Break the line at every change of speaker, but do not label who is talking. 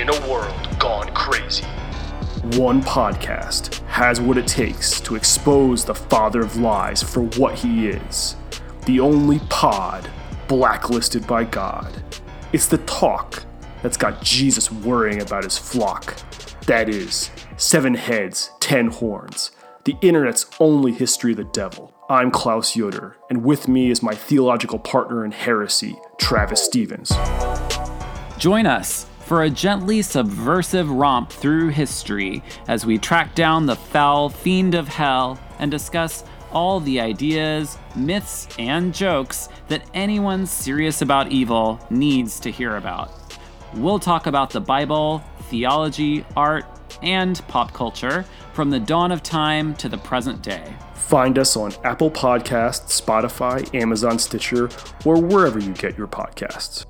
in a world gone crazy.
One podcast has what it takes to expose the father of lies for what he is. The only pod blacklisted by God. It's the talk that's got Jesus worrying about his flock. That is, seven heads, ten horns. The internet's only history of the devil. I'm Klaus Yoder, and with me is my theological partner in heresy, Travis Stevens.
Join us for a gently subversive romp through history as we track down the foul fiend of hell and discuss all the ideas, myths, and jokes that anyone serious about evil needs to hear about. We'll talk about the Bible, theology, art, and pop culture from the dawn of time to the present day.
Find us on Apple Podcasts, Spotify, Amazon Stitcher, or wherever you get your podcasts.